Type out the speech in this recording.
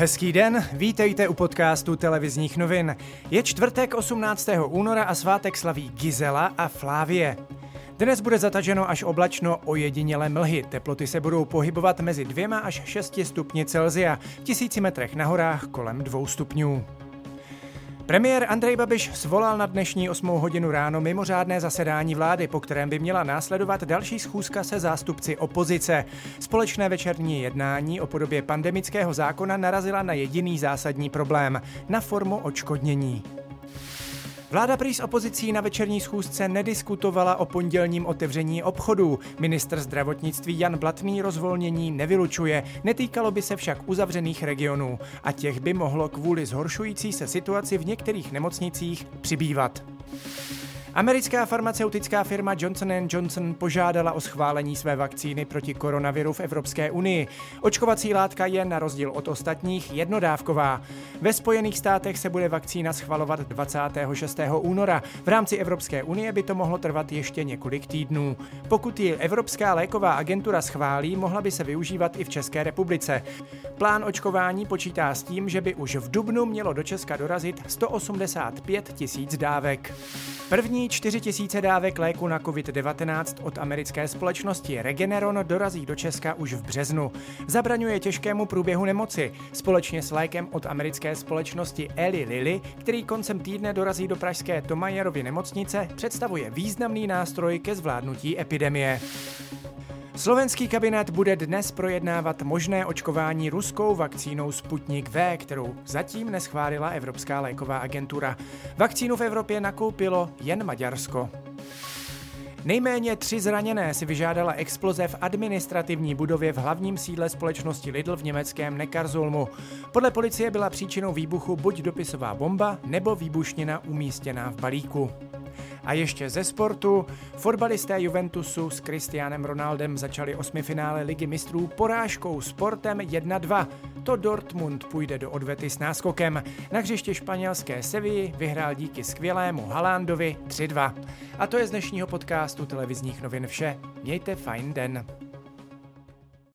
Hezký den, vítejte u podcastu televizních novin. Je čtvrtek 18. února a svátek slaví Gizela a Flávie. Dnes bude zataženo až oblačno ojedinělé mlhy. Teploty se budou pohybovat mezi dvěma až 6 stupni Celzia, v tisíci metrech na horách kolem 2 stupňů. Premiér Andrej Babiš svolal na dnešní 8 hodinu ráno mimořádné zasedání vlády, po kterém by měla následovat další schůzka se zástupci opozice. Společné večerní jednání o podobě pandemického zákona narazila na jediný zásadní problém na formu očkodnění. Vláda prý s opozicí na večerní schůzce nediskutovala o pondělním otevření obchodů. Ministr zdravotnictví Jan Blatný rozvolnění nevylučuje, netýkalo by se však uzavřených regionů a těch by mohlo kvůli zhoršující se situaci v některých nemocnicích přibývat. Americká farmaceutická firma Johnson Johnson požádala o schválení své vakcíny proti koronaviru v Evropské unii. Očkovací látka je na rozdíl od ostatních jednodávková. Ve Spojených státech se bude vakcína schvalovat 26. února. V rámci Evropské unie by to mohlo trvat ještě několik týdnů. Pokud ji Evropská léková agentura schválí, mohla by se využívat i v České republice. Plán očkování počítá s tím, že by už v dubnu mělo do Česka dorazit 185 tisíc dávek. První První 4 tisíce dávek léku na COVID-19 od americké společnosti Regeneron dorazí do Česka už v březnu. Zabraňuje těžkému průběhu nemoci. Společně s lékem od americké společnosti Eli Lilly, který koncem týdne dorazí do pražské Tomajerovy nemocnice, představuje významný nástroj ke zvládnutí epidemie. Slovenský kabinet bude dnes projednávat možné očkování ruskou vakcínou Sputnik V, kterou zatím neschválila Evropská léková agentura. Vakcínu v Evropě nakoupilo jen Maďarsko. Nejméně tři zraněné si vyžádala exploze v administrativní budově v hlavním sídle společnosti Lidl v německém Neckarzulmu. Podle policie byla příčinou výbuchu buď dopisová bomba nebo výbušnina umístěná v balíku. A ještě ze sportu. Fotbalisté Juventusu s Cristianem Ronaldem začali osmifinále ligy mistrů porážkou sportem 1-2. To Dortmund půjde do odvety s náskokem. Na hřiště španělské Sevilly vyhrál díky skvělému Halándovi 3-2. A to je z dnešního podcastu televizních novin vše. Mějte fajn den.